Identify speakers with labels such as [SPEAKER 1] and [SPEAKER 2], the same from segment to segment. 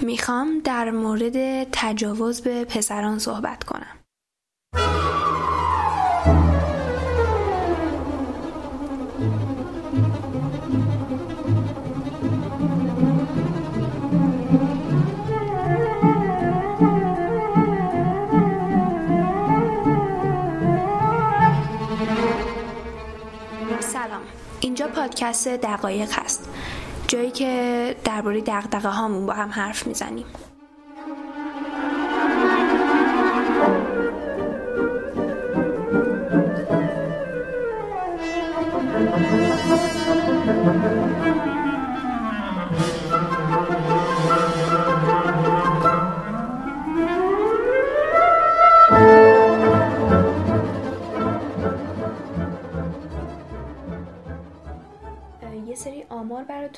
[SPEAKER 1] می‌خوام در مورد تجاوز به پسران صحبت کنم. سلام. اینجا پادکست دقایق هست. جایی که درباره دقدقه هامون با هم حرف می‌زنیم.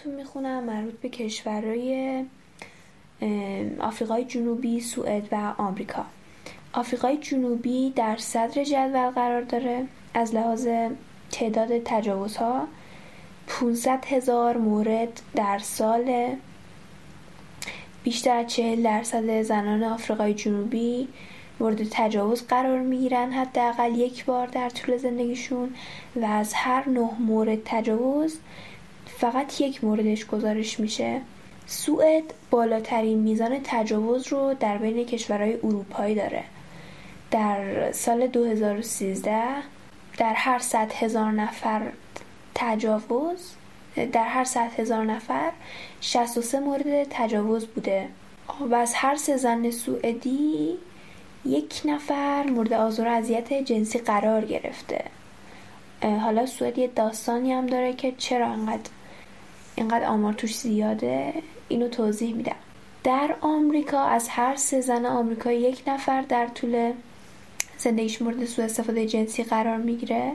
[SPEAKER 1] براتون می‌خونم مربوط به کشورهای آفریقای جنوبی، سوئد و آمریکا. آفریقای جنوبی در صدر جدول قرار داره از لحاظ تعداد تجاوزها 500 هزار مورد در سال بیشتر از 40 درصد زنان آفریقای جنوبی مورد تجاوز قرار می‌گیرن حداقل یک بار در طول زندگیشون و از هر نه مورد تجاوز فقط یک موردش گزارش میشه. سوئد بالاترین میزان تجاوز رو در بین کشورهای اروپایی داره. در سال 2013 در هر صد هزار نفر تجاوز در هر صد هزار نفر 63 مورد تجاوز بوده. و از هر سه زن سوئدی یک نفر مورد آزار و اذیت جنسی قرار گرفته. حالا سوئد یه داستانی هم داره که چرا انقدر اینقدر آمار توش زیاده اینو توضیح میدم. در آمریکا از هر سه زن آمریکایی یک نفر در طول زندگیش مورد سوء استفاده جنسی قرار می‌گیره.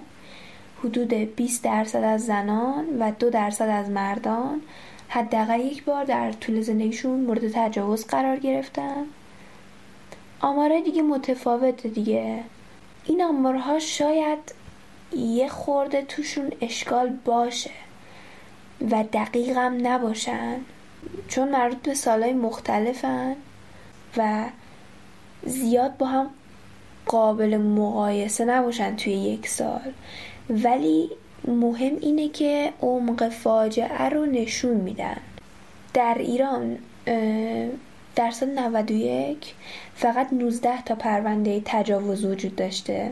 [SPEAKER 1] حدود 20 درصد از زنان و دو درصد از مردان حداقل یک بار در طول زندگیشون مورد تجاوز قرار گرفتن. آمارهای دیگه متفاوته دیگه. این آمارها شاید یه خورده توشون اشکال باشه. و دقیقم نباشن چون مربوط به سالهای مختلفن و زیاد با هم قابل مقایسه نباشن توی یک سال. ولی مهم اینه که عمق فاجعه رو نشون میدن. در ایران در سال 91 فقط 19 تا پرونده تجاوز وجود داشته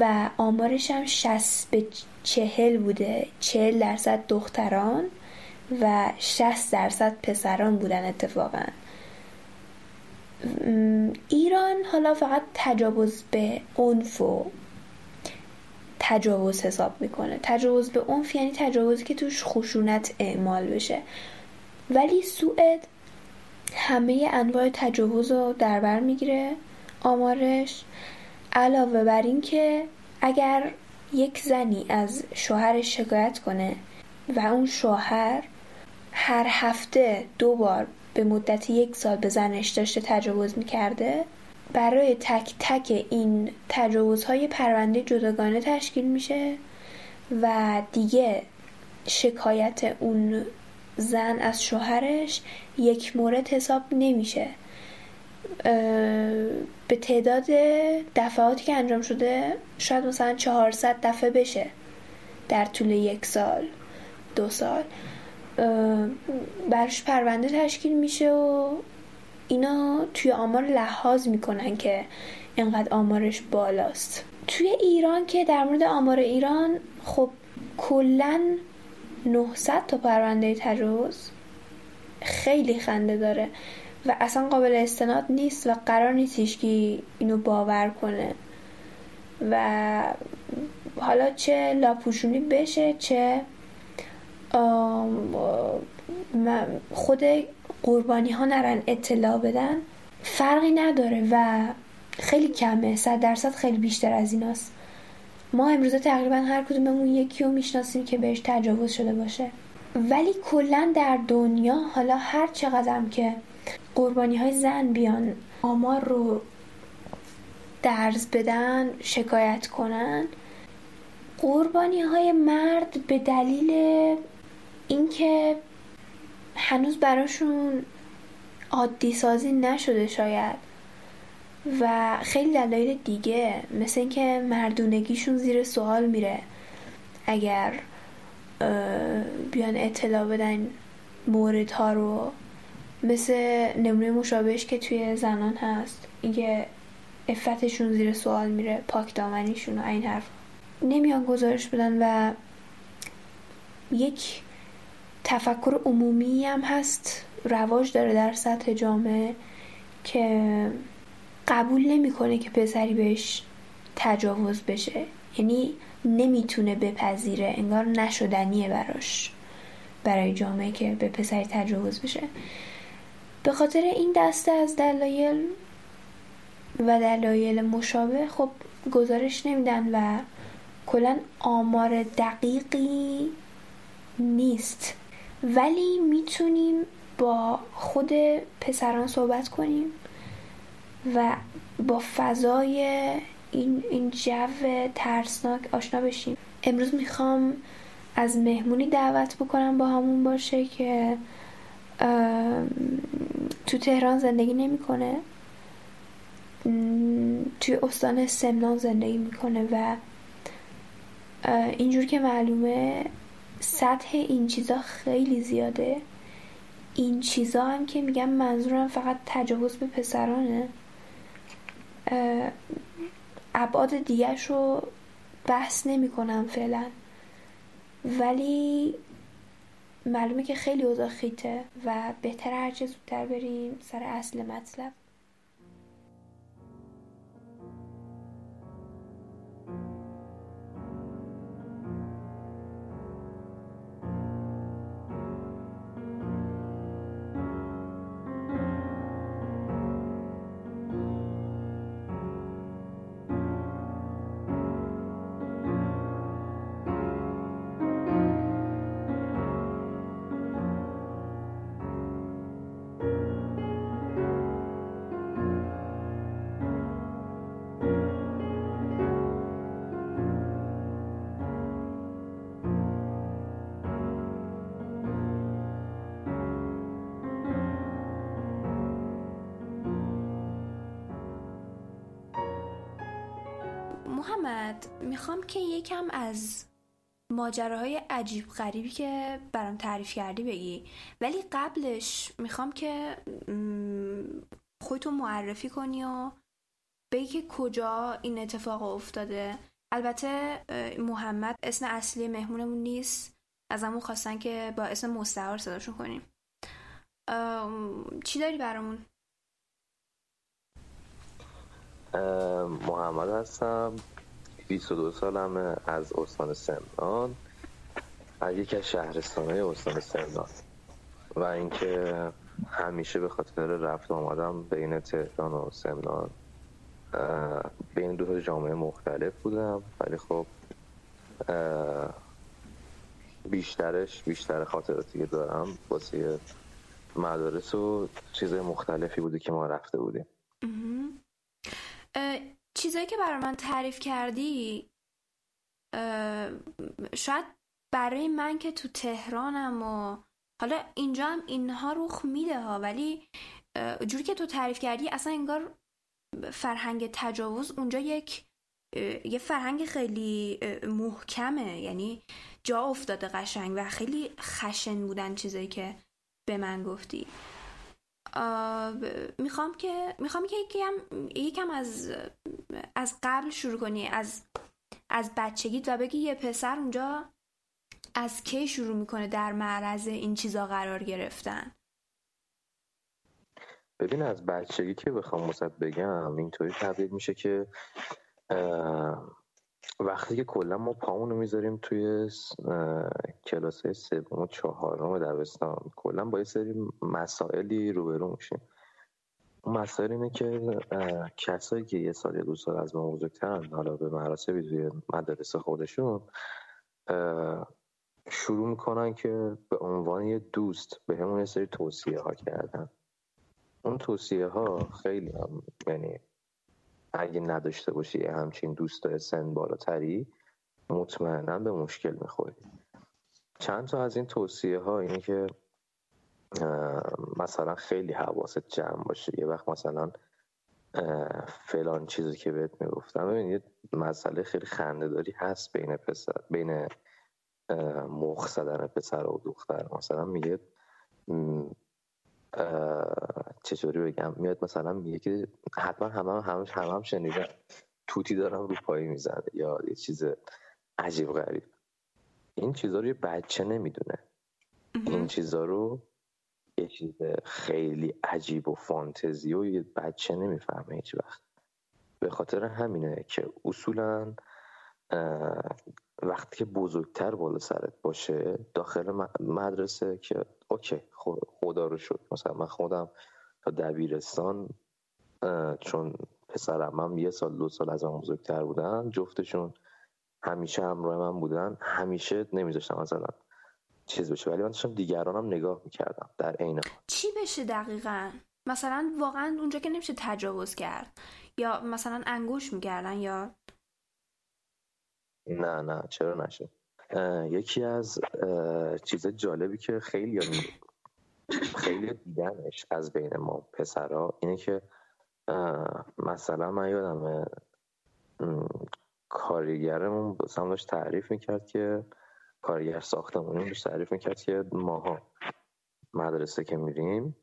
[SPEAKER 1] و آمارش هم 60 به 40 بوده 40 درصد دختران و 60 درصد پسران بودن اتفاقا. ایران حالا فقط تجاوز به عنف و تجاوز حساب می‌کنه. تجاوز به عنف یعنی تجاوزی که توش خشونت اعمال بشه. ولی سوئد همه انواع تجاوز رو در بر می‌گیره. آمارش علاوه بر این که اگر یک زنی از شوهرش شکایت کنه و اون شوهر هر هفته دو بار به مدت یک سال به زنش داشته تجاوز می‌کرده. برای تک تک این تجاوزهای پرونده جداگانه تشکیل میشه و دیگه شکایت اون زن از شوهرش یک مورد حساب نمیشه. به تعداد دفعاتی که انجام شده شاید مثلا 400 دفعه بشه در طول یک سال دو سال. برش پرونده تشکیل میشه و اینا توی آمار لحاظ می‌کنن که اینقدر آمارش بالاست. توی ایران که در مورد آمار ایران خب کلا 900 تا پرونده تجاوز خیلی خنده داره. و اصلا قابل استناد نیست و قرار نیستش که اینو باور کنه. و حالا چه لاپوشونی بشه چه خود قربانی ها نرن اطلاع بدن فرقی نداره و خیلی کمه صد درصد خیلی بیشتر از ایناست. ما امروزه تقریبا هر کدوممون یکی رو می‌شناسیم که بهش تجاوز شده باشه. ولی کلا در دنیا حالا هر چقدرم که قربانی های زن بیان آمار رو درز بدن شکایت کنن. قربانی های مرد به دلیل اینکه هنوز براشون عادی سازی نشده شاید و خیلی دلایل دیگه مثل اینکه مردونگیشون زیر سوال میره. اگر بیان اطلاع بدن موردها رو. مثل نمونه مشابهش که توی زنان هست. اینکه افتشون زیر سوال میره پاک دامنیشون و این حرف. نمیان گزارش بدن و یک تفکر عمومی هم هست. رواج داره در سطح جامعه که قبول نمی‌کنه که پسری بهش تجاوز بشه. یعنی نمی‌تونه بپذیره. انگار نشدنیه براش. برای جامعه که به پسری تجاوز بشه. به خاطر این دسته از دلایل و دلایل مشابه خب گزارش نمیدن و کلا آمار دقیقی نیست. ولی می‌تونیم با خود پسران صحبت کنیم و با فضای این, این جو ترسناک آشنا بشیم. امروز می‌خوام از مهمونی دعوت بکنم با همون باشه که تو تهران زندگی نمی‌کنه؟ توی استان سمنان زندگی می‌کنه و اینجور که معلومه سطح این چیزا خیلی زیاده. این چیزا هم که میگم منظورم فقط تجاوز به پسرانه. ابعاد دیگرش رو بحث نمی کنم فعلا. ولی معلومه که خیلی اوضاع خیته و بهتر هرچه زودتر بریم سر اصل مطلب. محمد می‌خوام که یکم از ماجراهای عجیب غریبی که برام تعریف کردی بگی. ولی قبلش می‌خوام که خودتو معرفی کنی و بگی که کجا این اتفاق افتاده. البته محمد اسم اصلی مهمونمون نیست. از همون خواستن که با اسم مستعار صداشون کنیم. چی داری برامون؟
[SPEAKER 2] محمد هستم. 22 سالمه از استان سمنان. از یکی از شهرستانهای استان سمنان. و اینکه همیشه به خاطر رفت آمدم بین تهران و سمنان بین دو جامعه مختلف بودم. ولی خب بیشترش بیشتر خاطراتی که دارم واسه مدارس و چیزهای مختلفی بوده که ما رفته بودیم.
[SPEAKER 1] چیزایی که برای من تعریف کردی شاید برای من که تو تهرانم و حالا اینجا هم اینها رخ میده ها ولی جوری که تو تعریف کردی اصلا انگار فرهنگ تجاوز اونجا یک یه فرهنگ خیلی محکمه. یعنی جا افتاده قشنگ و خیلی خشن بودن چیزایی که به من گفتی. می‌خوام که می‌خوام که یکم یکم از از قبل شروع کنی از از بچگیت و بگی یه پسر اونجا از کی شروع می‌کنه در معرض این چیزا قرار گرفتن؟
[SPEAKER 2] ببین از بچگی که بخوام مصد بگم اینطوری تبدیل میشه که وقتی که کلا ما پامون رو می‌ذاریم توی کلاس های سوم و چهارم دبستان کلا با یه سری مسائلی روبرو میشیم. اون مسائل اینه که کسایی که یه سال یا دو سال از ما بزرگترن حالا به مراسمی توی مدرسه خودشون شروع می‌کنن که به عنوان یه دوست به همون یه سری توصیه ها کردن. اون توصیه ها خیلی هم یعنی اگه نداشته باشی همچین دوست سن بالاتری مطمئنا به مشکل می‌خوری. چند تا از این توصیه ها اینه که مثلا خیلی حواست جمع باشه. یه وقت مثلا فلان چیزی که بهت می‌گفتم ببینید مسئله خیلی خنده داری هست بین پسر بین مخ زدن پسر و دختر. مثلا میگه چطوری بگم؟ میاد مثلا میگه که حتما همه هم هم, هم شنیدن. توتی دارم رو پایی می‌زنه یا یه چیز عجیب غریب. این چیزا رو یه بچه نمی‌دونه. این چیزا رو یه چیز خیلی عجیب و فانتزی و یه بچه نمی‌فهمه هیچ وقت. به خاطر همینه که اصولا وقتی که بزرگتر بالا سرت باشه داخل مدرسه که اوکی خدا رو شد مثلا من خودم تا دبیرستان چون پسرم هم یه سال دو سال از من بزرگتر بودن جفتشون همیشه همراه من بودن. همیشه نمیذاشتم مثلا چیز بشه. ولی من داشتم دیگرانم نگاه می‌کردم در عین
[SPEAKER 1] چی بشه دقیقا؟ مثلا واقعا اونجا که نمیشه تجاوز کرد. یا مثلا انگوش می‌کردن یا
[SPEAKER 2] نه نه چرا نشه یکی از چیز جالبی که خیلی خیلی دیدنش از بین ما پسرا اینه که مثلا من یادم کارگرمون هم داشت تعریف می‌کرد که کارگر ساختمونی داشت تعریف می‌کرد که ماها مدرسه که میریم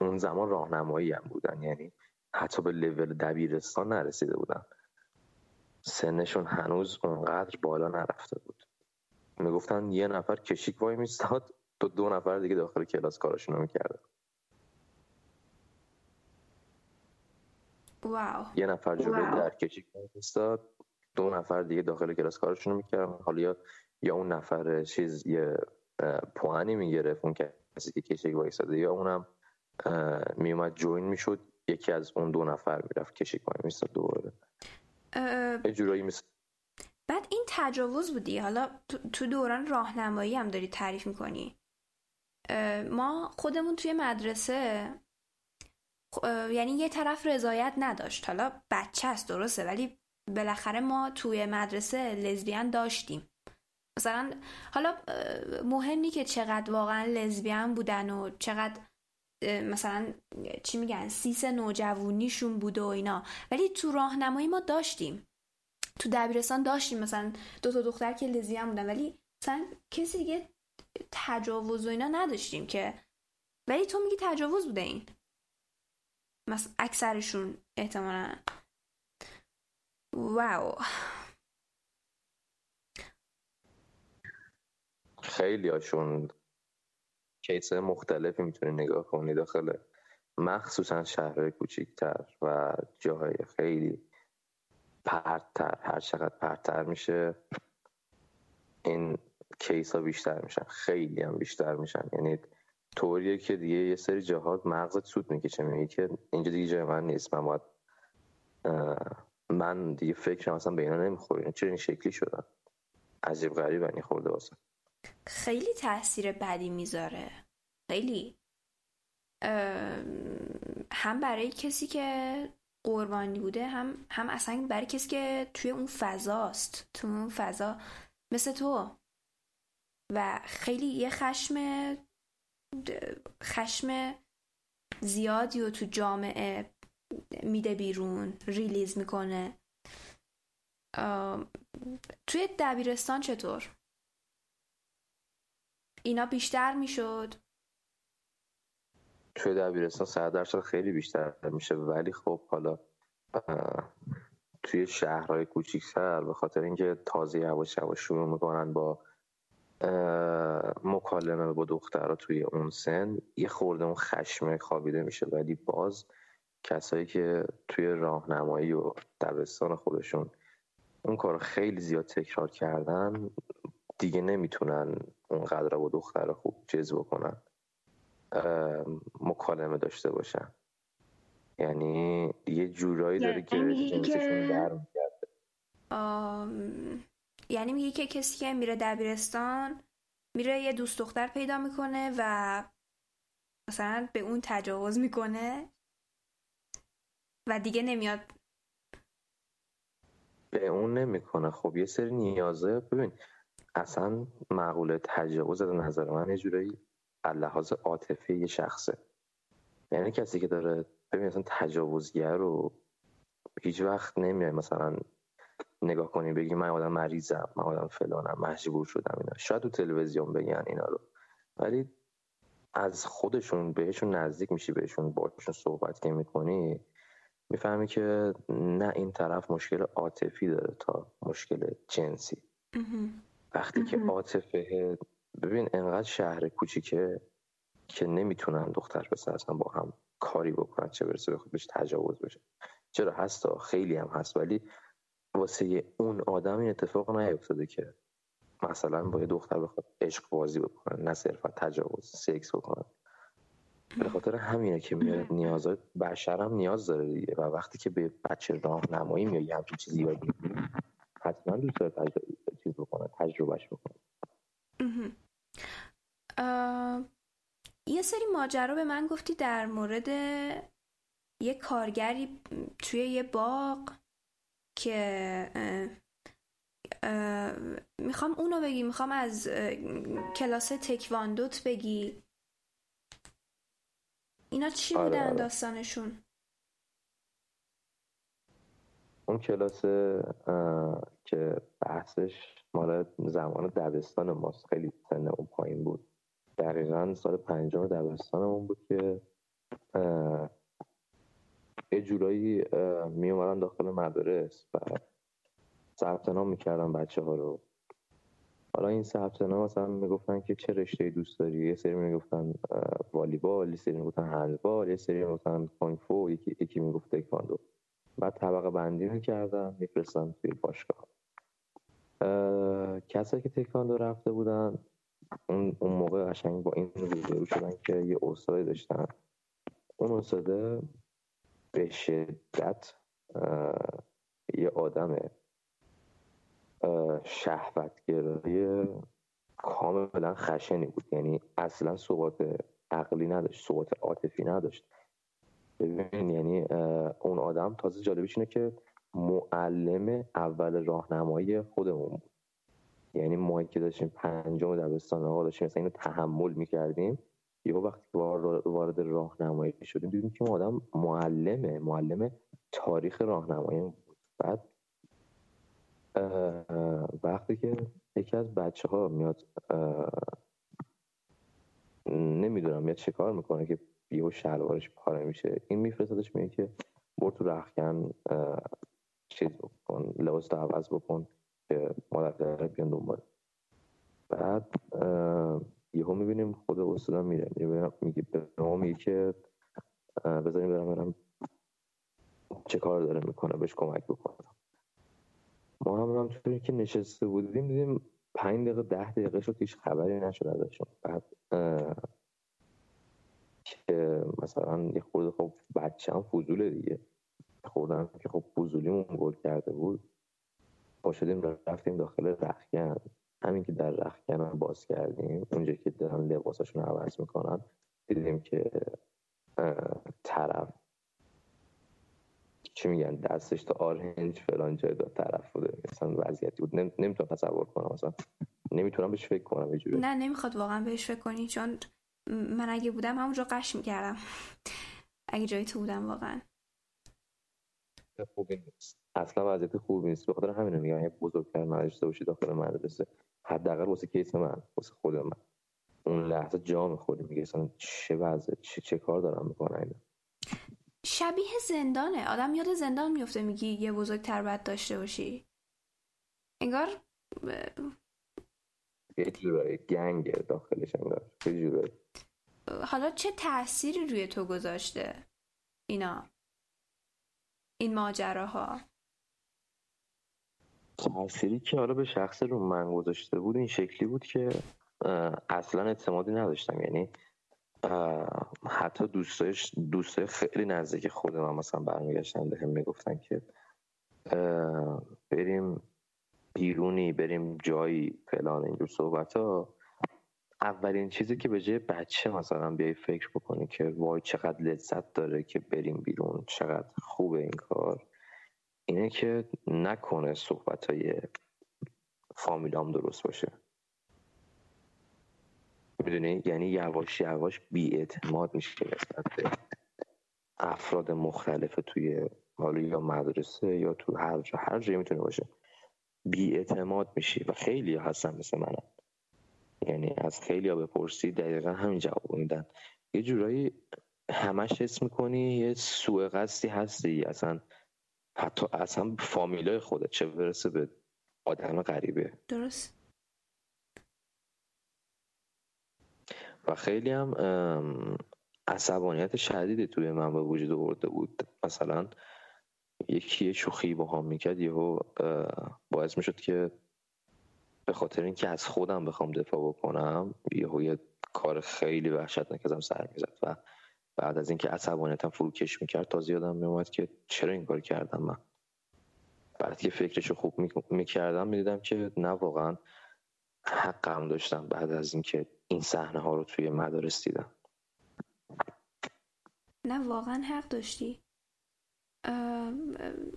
[SPEAKER 2] اون زمان راهنمایی هم بودن یعنی حتی به لول دبیرستان نرسیده بودن. سنشون هنوز اونقدر بالا نرفته بود. می‌گفتن یه نفر کشیک وای میستاد تو دو نفر دیگه داخل کلاس کارشون رو می‌کردن.
[SPEAKER 1] واو.
[SPEAKER 2] یه نفر جلوی در کشیک میستاد دو نفر دیگه داخل کلاس کارشون رو می‌کردن. حالا یا اون نفر چیز یه پوانی می‌گرفت اون کسی که کشیک وایساده یا اونم میومد جوین می‌شد یکی از اون دو نفر می‌رفت کشیک وای میستاد دوباره. جورایی مثل
[SPEAKER 1] بعد این تجاوز بودی؟ حالا تو دوران راهنمایی هم داری تعریف می‌کنی. ما خودمون توی مدرسه یعنی یه طرف رضایت نداشت. حالا بچه است درسته ولی بالاخره ما توی مدرسه لزبیان داشتیم. مثلا حالا مهم نی که چقدر واقعا لزبیان بودن و چقدر مثلا چی میگن سیس نوجوونیشون بوده و اینا. ولی تو راهنمایی ما داشتیم. تو دبیرستان داشتیم. مثلا دو تا دختر که لزبیان بودن. ولی مثلا کسی دیگه تجاوز و اینا نداشتیم که. ولی تو میگی تجاوز بوده این. مثلا اکثرشون احتمالا. واو.
[SPEAKER 2] خیلی هاشون کیس مختلفی می‌تونی نگاه کنی داخل مخصوصا شهرهای کوچیکتر و جاهای خیلی پرتر هر چقدر پرتر میشه این کیس ها بیشتر میشن خیلی هم بیشتر میشن. یعنی طوریه که دیگه یه سری جاها مغزت سود می‌کشه. میگه که اینجا دیگه جای من نیست. من باید من دیگه فکرم اصلا به اینا نمی‌خوره چرا این شکلی شدن؟ عجیب غریب این خورده واسه.
[SPEAKER 1] خیلی تاثیر بدی می‌ذاره. خیلی. هم برای کسی که قربانی بوده هم هم اصلا برای کسی که توی اون فضاست تو اون فضا مثل تو. و خیلی یه خشم خشم زیادی و تو جامعه میده بیرون ریلیز می‌کنه. توی دبیرستان چطور؟ اینا بیشتر می‌شد.
[SPEAKER 2] توی دبیرستان صد درصد خیلی بیشتر میشه ولی خب حالا توی شهرهای کوچیکتر به خاطر اینکه تازه یواش یواش شروع می‌کنن با مکالمه با دخترها توی اون سن یه خورده اون خشم خوابیده میشه. ولی باز کسایی که توی راهنمایی و دبستان خودشون اون کار خیلی زیاد تکرار کردن دیگه نمی‌تونن اونقدر با دختر خوب جذب کنن مکالمه داشته باشن. یعنی یه جورایی داره که جنسشون در
[SPEAKER 1] یعنی میگه که کسی که میره دبیرستان میره یه دوست دختر پیدا می‌کنه و مثلا به اون تجاوز می‌کنه و دیگه نمیاد.
[SPEAKER 2] به اون نمی‌کنه. خب یه سری نیازه ببین اصلا معقوله تجاوز از نظر من یه جورایی لحاظ عاطفی یه شخصه. یعنی کسی که داره ببین مثلا تجاوزگر رو هیچ وقت نمیای مثلا نگاه کنی بگی من آدم مریضم من آدم فلانم مجبور شدم اینا. شاید تو تلویزیون بگن اینا رو. ولی از خودشون بهشون نزدیک میشی بهشون باشون صحبت که می‌کنی می‌فهمی که نه این طرف مشکل عاطفی داره تا مشکل جنسی. وقتی که عاطفه ببین انقدر شهر کوچیکه که نمی‌تونن دختر پسر اصلا با هم کاری بکنن چه برسه بخواد بهش تجاوز بشه. چرا؟ هستا خیلی هم هست ولی واسه اون آدم این اتفاق نیفتاده که مثلا با یه دختر بخواد عشق بازی بکنه نه صرفا تجاوز سکس بکنه. به خاطر همینه که میاد نیازهای بشر هم نیاز داره دیگه. و وقتی که به بچه راهنمایی میاد یه همچین چیزی یاد حتما دوست داره چیز بکنه تجربهش بکنه.
[SPEAKER 1] یه سری ماجرا به من گفتی در مورد یه کارگری توی یه باغ که می‌خوام اونو بگی می‌خوام از کلاس تکواندوت بگی. اینا چی آره بودن آره. داستانشون؟
[SPEAKER 2] اون کلاس که بحثش مال زمان دبستان ماست. خیلی سن اون پایین بود. دقیقا سال پنجم دبستانمون بود که یه جورایی می داخل مدارس و ثبت نام می‌کردن بچه ها رو. حالا این ثبت نام مثلا می‌گفتن که چه رشته دوست داری؟ یه سری می‌گفتن والیبال یه سری می‌گفتن هندبال یه سری می‌گفتن کونگ یکی یکی می‌گفت تکواندو. بعد طبقه بندی می‌کردن میفرستن توی باشگاه. کسایی که تکواندو رفته بودن اون, اون موقع قشنگ با این روبرو شدن که یه استادی داشتن. اون استاده به شدت یه آدم شهوتگرای کاملا خشنی بود. یعنی اصلا ثبات عقلی نداشت ثبات عاطفی نداشت. ببین یعنی اون آدم تازه جالبیش اینه که معلم اول راهنمایی خودمون بود. یعنی ما که داشتیم پنجم دبستان آقا داشتیم مثلا اینو تحمل می‌کردیم یه وقتی وارد راهنمایی شدیم دیدیم که آدم معلمه معلم تاریخ راهنمایی بود. بعد وقتی که یکی از بچه ها میاد نمی‌دونم میاد چه کار می‌کنه که و شلوارش پاره میشه. این میفرستادش میگه که برو تو رخکن چیز بکن لباس تو عوض بکن که مادر بیان دنبال. بعد یهو می‌بینیم خود استادم میره. میگه به ما میگه که بذاریم برم برم چه کار داره می‌کنه بهش کمک بکنم. ما هم همونطوری که نشسته بودیم دیدیم پنج دقیقه ده دقیقه شد هیچ خبری نشد ازشون. بعد که مثلا یه خورده خب بچه هم فضوله دیگه. خوردم که خب فضولیمون گل کرده بود. ما شدیم رفتیم داخل رخکن همین که در رخکن باز کردیم اونجا که دارن لباساشون عوض می‌کنن دیدیم که طرف. چی میگن؟ دستش تا آرنج فلان جای داد طرف بوده. مثلا وضعیتی بود. نمی‌تونم تصور کنم. مثلا نمی‌تونم بهش فکر کنم
[SPEAKER 1] یه نه نمی‌خواد واقعا بهش فکر کنی چون من اگه بودم همونجا قش می‌کردم. اگه جای تو بودم واقعا.
[SPEAKER 2] خوبی نیست. اصلا وضعیت خوبی نیست. به خاطر همین میگم اگه بزرگتر نداشته باشی داخل مدرسه. حداقل واسه کیس من واسه خود من. اون لحظه جا می‌خوری میگه اصلا چه وضع چه, چه کار دارم اینا
[SPEAKER 1] شبیه زندانه. آدم یاد زندان میفته میگی یه بزرگتر باید داشته باشی. انگار
[SPEAKER 2] یه جورایی گنگ داخلش انگار. یه
[SPEAKER 1] حالا چه تأثیری روی تو گذاشته اینا؟ این ماجراها؟
[SPEAKER 2] تأثیری که حالا به شخص رو من گذاشته بود این شکلی بود که اصلا اعتمادی نداشتم. یعنی حتی دوستایش دوستای خیلی نزدیک خود من مثلا برمیگشتن به هم می‌گفتن که بریم بیرونی بریم جایی فلان اینجور صحبت ها اولین چیزی که به جای بچه مثلا بیای فکر بکنی که وای چقدر لذت داره که بریم بیرون چقدر خوبه این کار اینه که نکنه صحبت های فامیلام درست باشه. می‌دونی؟ یعنی یواش یواش اعتماد میشه نسبت به افراد مختلف توی حالا یا مدرسه یا تو هر جا هر جایی می‌تونه باشه. اعتماد میشی و خیلی هستن مثل منم. یعنی از خیلی ها بپرسی دقیقا همین جواب میدن. یه جورایی همش حس می‌کنی یه سوء قصدی هستی. اصلا حتی اصلا فامیلای خودت چه برسه به آدم غریبه.
[SPEAKER 1] درست.
[SPEAKER 2] و خیلی هم عصبانیت شدیدی توی من به وجود آورده بود. مثلا یکی شوخی با هم می‌کرد یهو باعث می‌شد که به خاطر اینکه از خودم بخوام دفاع بکنم یهو یه کار خیلی وحشتناک ازم سر می‌زد و بعد از اینکه عصبانیتم فروکش می‌کرد تا زیادم میومد که چرا این کار کردم من؟ بعد که فکرشو خوب می‌کردم می‌دیدم که نه واقعا حقم داشتم بعد از اینکه این صحنه ها رو توی مدارس دیدم.
[SPEAKER 1] نه واقعا حق داشتی.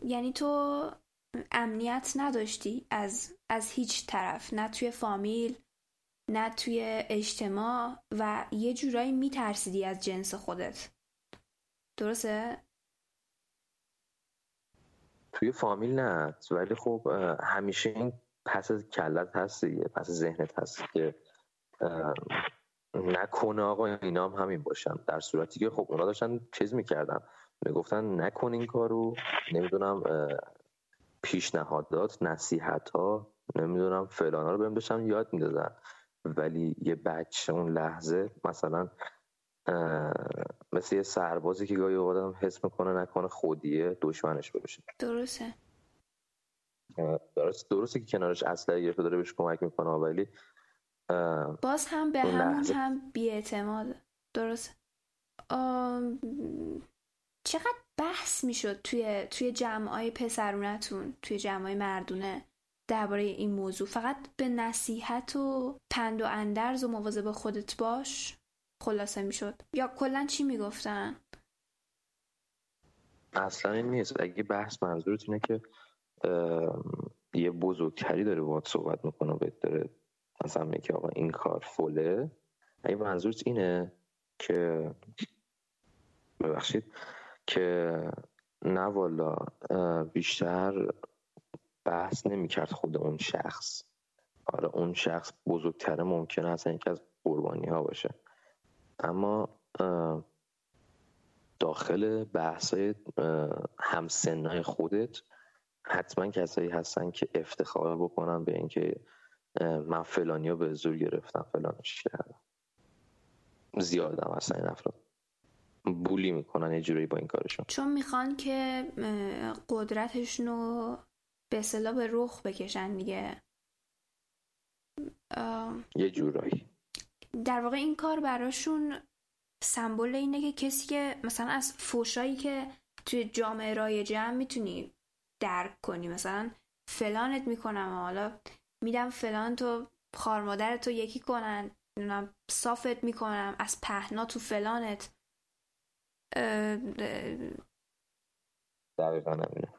[SPEAKER 1] یعنی تو امنیت نداشتی از از هیچ طرف نه توی فامیل نه توی اجتماع و یه جورایی میترسیدی از جنس خودت. درسته؟
[SPEAKER 2] توی فامیل نه ولی خب همیشه این پس از کلت هست دیگه پس ذهنت هست که نکنه آقا اینا هم همین باشن. در صورتی که خب اونا داشتن چیز می‌کردن. می‌گفتن نکن این کارو. نمی‌دونم پیشنهادات نصیحت ها نمی‌دونم فلان ها رو بهم داشتن یاد می‌دادن. ولی یه بچه اون لحظه مثلا مثل یه سربازی که گاهی اوقات حس می‌کنه نکنه خودیه دشمنش بشه.
[SPEAKER 1] درسته.
[SPEAKER 2] درست. درسته که کنارش اصلا گرفته داره بهش کمک می‌کنه ولی
[SPEAKER 1] باز هم به همون هم بیاعتماد. درست. چقدر بحث می‌شد توی توی جمعای پسرونتون توی جمعای مردونه؟ درباره این موضوع. فقط به نصیحت و پند و اندرز و مواظب خودت باش. خلاصه می‌شد. یا کلا چی می‌گفتن؟
[SPEAKER 2] اصلا این نیست. اگه بحث منظورت اینه که یه بزرگتری داره باید صحبت می‌کنه و داره مثلا میگه آقا این کار فله. اگه منظورت اینه که ببخشید که نه والا بیشتر بحث نمی‌کرد خود اون شخص. آره اون شخص بزرگتره ممکنه اصلا یکی از قربانی ها باشه. اما داخل بحث های همسنهای خودت حتما کسایی هستن که افتخار بکنن به اینکه من فلانی رو به زور گرفتم فلانش کردم. زیادم هستن این افراد. بولی می‌کنن یه جوری با این کارشون.
[SPEAKER 1] چون می‌خوان که قدرتشون رو به اصطلاح به رخ بکشن دیگه.
[SPEAKER 2] یه جورایی.
[SPEAKER 1] در واقع این کار براشون سمبل اینه که کسی که مثلا از فوشایی که توی جامعه رایجه هم می‌تونی درک کنی مثلا فلانت می‌کنم حالا میدم فلان تو خارمادر تو یکی کنن صافت می‌کنم از پهنا تو فلانت.
[SPEAKER 2] دقیقا نمینه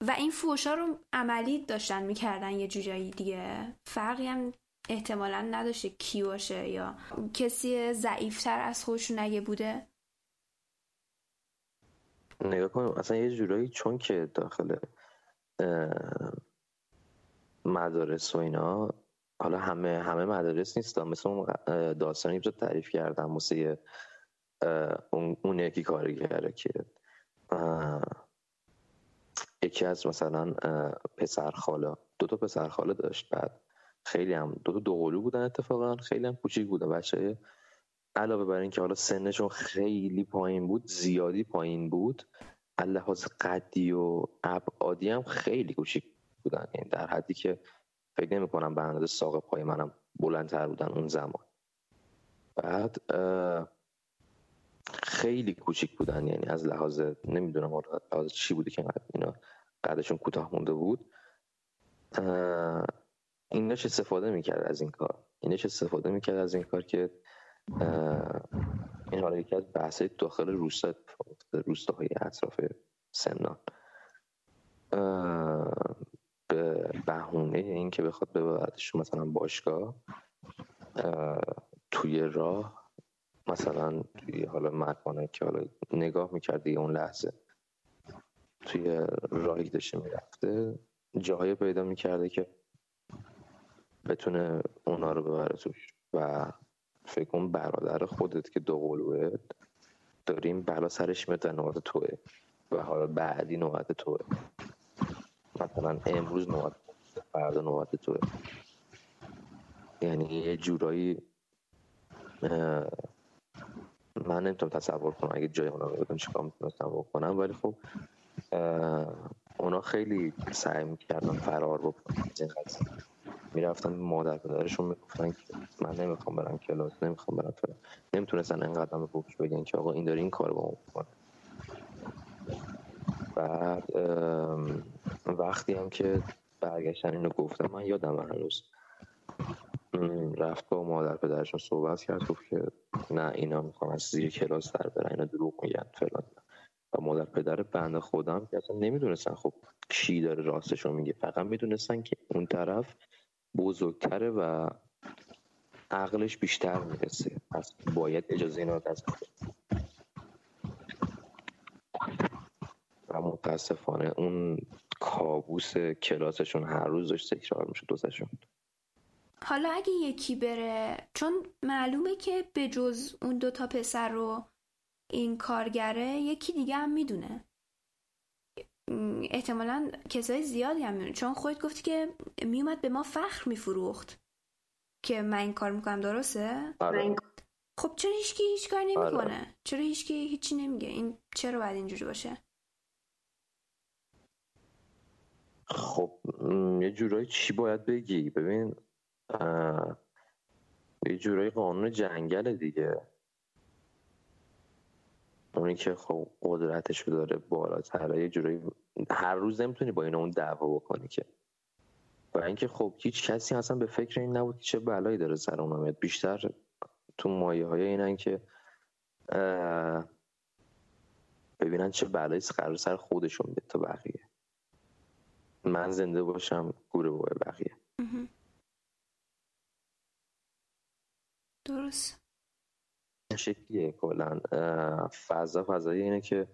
[SPEAKER 1] و این فوشا رو عملی داشتن می‌کردن یه جوجایی دیگه. فرقی هم احتمالا نداشته کی باشه یا کسی ضعیفتر از خودشون نگه بوده.
[SPEAKER 2] نگاه کنم اصلا یه جورایی چون که داخل مدارس و اینا حالا همه همه مدارس نیست مثل اون داستانی تعریف کردم موسیقی اون, اون یکی کارگره که یکی از مثلا پسر خالا دو تا پسر خاله داشت بعد خیلی هم دو تا دوقلو بودن اتفاقا خیلی هم کوچیک بودن. بچه علاوه بر اینکه حالا سنشون خیلی پایین بود زیادی پایین بود لحاظ قدی و ابعادی هم خیلی کوچیک بودن. یعنی در حدی که فکر نمی کنم به اندازه ساق پای منم بلندتر بودن اون زمان. بعد خیلی کوچیک بودن. یعنی از لحاظ نمی‌دونم لحاظ چی بوده که اینا قدشون کوتاه مونده بود. اینش استفاده می‌کرد از این کار. اینش استفاده می‌کرد از این کار که این حالا یکی از بحث داخل روستا روستاهای اطراف سنان به بهونه این که بخواد ببردش مثلا باشگاه توی راه مثلا توی حالا مکانه که حالا نگاه می‌کرد دیگه اون لحظه توی راهی داشته می‌رفته جاهای پیدا می‌کرده که بتونه اونا رو ببره توش. و فکر کن برادر خودت که دو قلوه داریم بلا سرش میاد نوبت توه. و حالا بعدی نوبت توه. مثلا امروز نوبت فردا نوبت توه. یعنی یه جورایی من نمی‌تونم تصور کنم اگه جای اونا بودم چیکار می‌تونستم بکنم ولی خب اونا خیلی سعی می‌کردن فرار بکنن. می‌رفتن مادر پدرشون می‌گفتن که من نمی‌خوام برم کلاس نمی‌خوام برم فلان. نمی‌تونستن انقدر به بوکش بگن که آقا این داره این کار با اون می‌کنه. بعد وقتی هم که برگشتن اینو گفتم من یادم هنوز رفت با مادر پدرشون صحبت کرد گفت که نه اینا می‌خوان از زیر کلاس در برن اینا دروغ میگن فلان. و مادر پدر بند خودم که اصلا نمی‌دونستن خب کی داره راستشون میگه. فقط می‌دونستن که اون طرف بزرگتره و عقلش بیشتر می‌رسه. پس باید اجازه اینا دست و متاسفانه اون کابوس کلاسشون هر روز داشت تکرار میشه دوستشون
[SPEAKER 1] حالا اگه یکی بره چون معلومه که به جز اون دوتا پسر رو این کارگره یکی دیگه هم می‌دونه احتمالا کسای زیادی هم می‌دونه چون خودت گفتی که میومد به ما فخر میفروخت که من این کار می‌کنم درسته؟
[SPEAKER 2] آره.
[SPEAKER 1] خب چرا هیچکی هیچ کار نمی‌کنه؟ آره. چرا هیچکی هیچی نمیگه؟ این چرا باید اینجوری باشه؟
[SPEAKER 2] خب یه جورایی چی باید بگی ببین یه جورایی قانون جنگل دیگه. اونی که خب قدرتش داره بالاتره یه جورایی هر روز نمی‌تونی با این اون دعوا بکنی که. و اینکه خب هیچ کسی اصلا به فکر این نبود که چه بلایی داره سر اون بیشتر تو مایه های اینن که ببینن چه بلایی قرار سر خودشون بیاد تا بقیه. من زنده باشم گوره بقیه.
[SPEAKER 1] درست.
[SPEAKER 2] شکلیه کلا فضا فضایی اینه که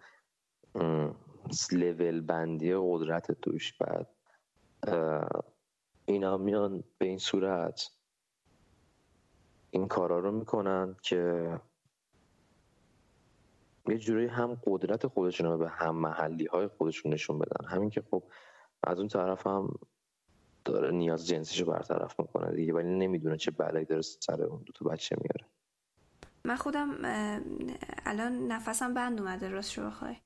[SPEAKER 2] لول بندی قدرت توش بعد اینا میان به این صورت این کارا رو می‌کنن که یه جوری هم قدرت خودشون رو به هم محلی های خودشون نشون بدن. همین که خب از اون طرف هم داره نیاز جنسیشو برطرف می‌کنه دیگه ولی نمی‌دونه چه بلایی داره سر اون دو تا بچه میاره.
[SPEAKER 1] من خودم الان نفسم بند اومده راست رو بخوای.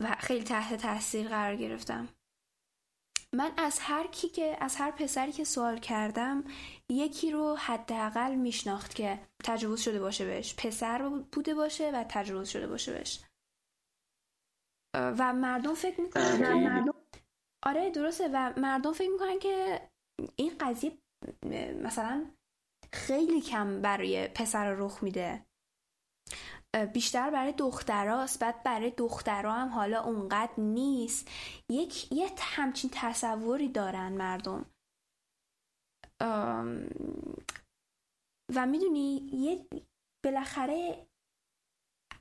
[SPEAKER 1] و خیلی تحت تاثیر قرار گرفتم. من از هر کی که از هر پسری که سوال کردم یکی رو حداقل میشناخت که تجاوز شده باشه بهش. پسر بوده باشه و تجاوز شده باشه بهش. و مردم فکر می‌کنن آره درسته. و مردم فکر می‌کنن که این قضیه مثلا خیلی کم برای پسر رخ میده. بیشتر برای دختراست بعد برای دخترها هم حالا اونقدر نیست. یک یه همچین تصوری دارن مردم. و می‌دونی یه بالاخره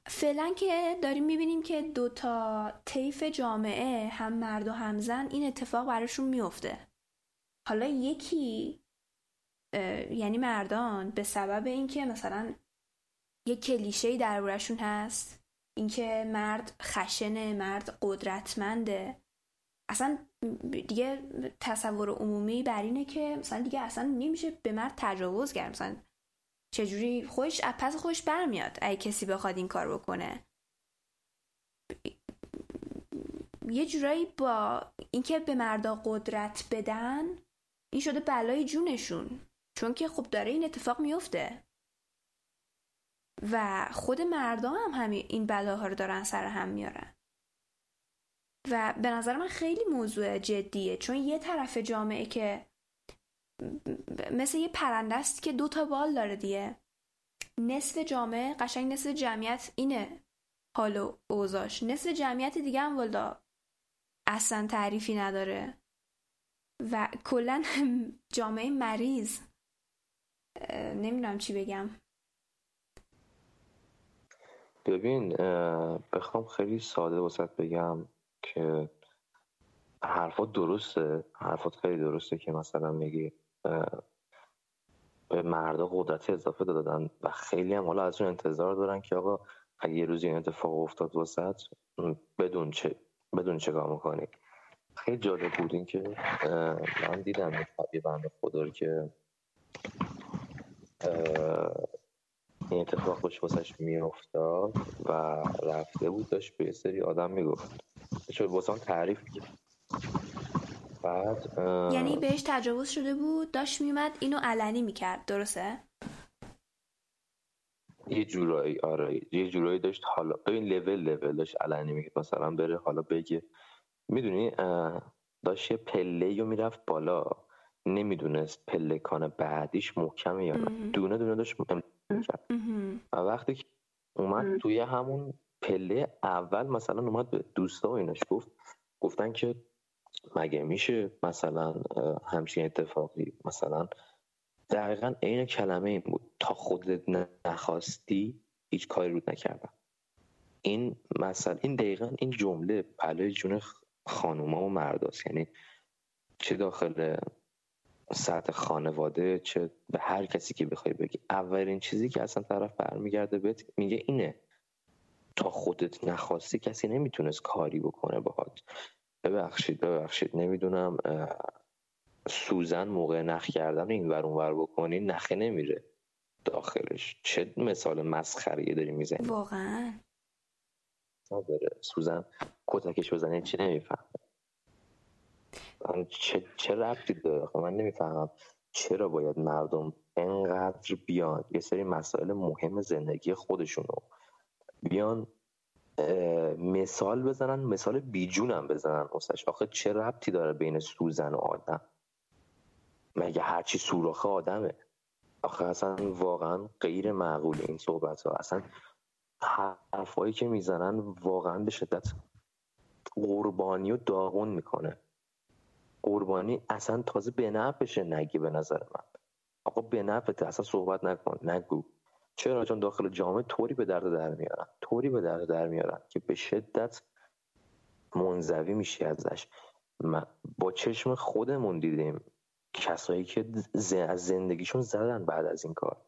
[SPEAKER 1] فعلا که داریم می‌بینیم که دوتا طیف جامعه هم مرد و هم زن این اتفاق براشون میفته حالا یکی یعنی مردان به سبب اینکه مثلا یه کلیشه دربارشون هست اینکه مرد خشنه مرد قدرتمنده اصلا دیگه تصور عمومی بر اینه که مثلا دیگه اصلا نمیشه به مرد تجاوز کرد. مثلا چجوری خوش پس خوش برمیاد؟ اگه کسی بخواد این کار بکنه. یه جورایی با اینکه به مردا قدرت بدن این شده بلای جونشون. چون که خب داره این اتفاق میفته. و خود مردم هم همین این بلاها رو دارن سر هم میارن. و به نظر من خیلی موضوع جدیه. چون یه طرف جامعه که مثل یه پرنده است که دو تا بال داره دیگه. نصف جامعه قشنگ نصف جمعیت اینه. حال و اوزاش نصف جمعیت دیگه هم والا اصلا تعریفی نداره. و کلا جامعه مریض. نمی‌دونم چی بگم.
[SPEAKER 2] ببین بخوام خیلی ساده واسط بگم که حرفات درسته. حرفات خیلی درسته که مثلا میگی به مردا قدرت اضافه دادن و خیلی هم حالا از اون انتظار دارن که آقا اگه یه روزی این اتفاق افتاد واسط بدون چه بدون چه می‌کنی؟ خیلی جالب بود این که من دیدم یه بنده خدا رو که این اتفاق باش میافتاد و رفته بود داشت به سری آدم می‌گفت. شد؟ واسه تعریف بعد
[SPEAKER 1] یعنی بهش تجاوز شده بود داشت میومد اینو علنی می‌کرد درسته؟
[SPEAKER 2] یه جورایی آره یه جورایی داشت حالا ببین لول لول داشت علنی میگه مثلا بره حالا بگه می‌دونی داشت یه پله رو می‌رفت بالا نمی‌دونست پلکان بعدیش محکمه یا نه. دونه دونه داشت می‌کرد. و وقتی که اومد توی همون پله اول مثلا اومد به دوستا و ایناش گفت گفتن که مگه میشه مثلا همچین اتفاقی مثلا؟ دقیقا عین کلمه این بود. تا خودت نخواستی هیچ کاری رود نکردم. این مثلا این دقیقا این جمله پلوی جون خانوما و مرداست یعنی چه داخل سطح خانواده چه به هر کسی که بخوای بگی. اولین چیزی که اصلا طرف برمیگرده بهت میگه اینه. تا خودت نخواستی کسی نمی‌تونست کاری بکنه باهات. ببخشید ببخشید. نمی‌دونم سوزن موقع نخ کردن این ور اون بکنی نخه نمیره داخلش. چه مثال مسخره داری می‌زنی؟
[SPEAKER 1] واقعا.
[SPEAKER 2] بره سوزن کتکش بزنه چی نمیفهم چه, چه ربطی داره؟ من نمی‌فهمم چرا باید مردم انقدر بیان. یه سری مسائل مهم زندگی خودشونو بیان مثال بزنن مثال بیجونم بزنن واسش. آخه چه ربطی داره بین سوزن و آدم؟ مگه هرچی سوراخ آدمه؟ آخه اصلا واقعا غیر معقول این صحبت ها اصلا حرفایی که می‌زنن واقعا به شدت قربانی و داغون می‌کنه. قربانی اصلا تازه به نفشه نگی به نظر من. آقا به نفته اصلا صحبت نکن نگو. چرا؟ چون داخل جامعه طوری به درد در میارن طوری به درد در میارن که به شدت منزوی میشی ازش. با چشم خودمون دیدیم کسایی که از زندگیشون زدن بعد از این کار.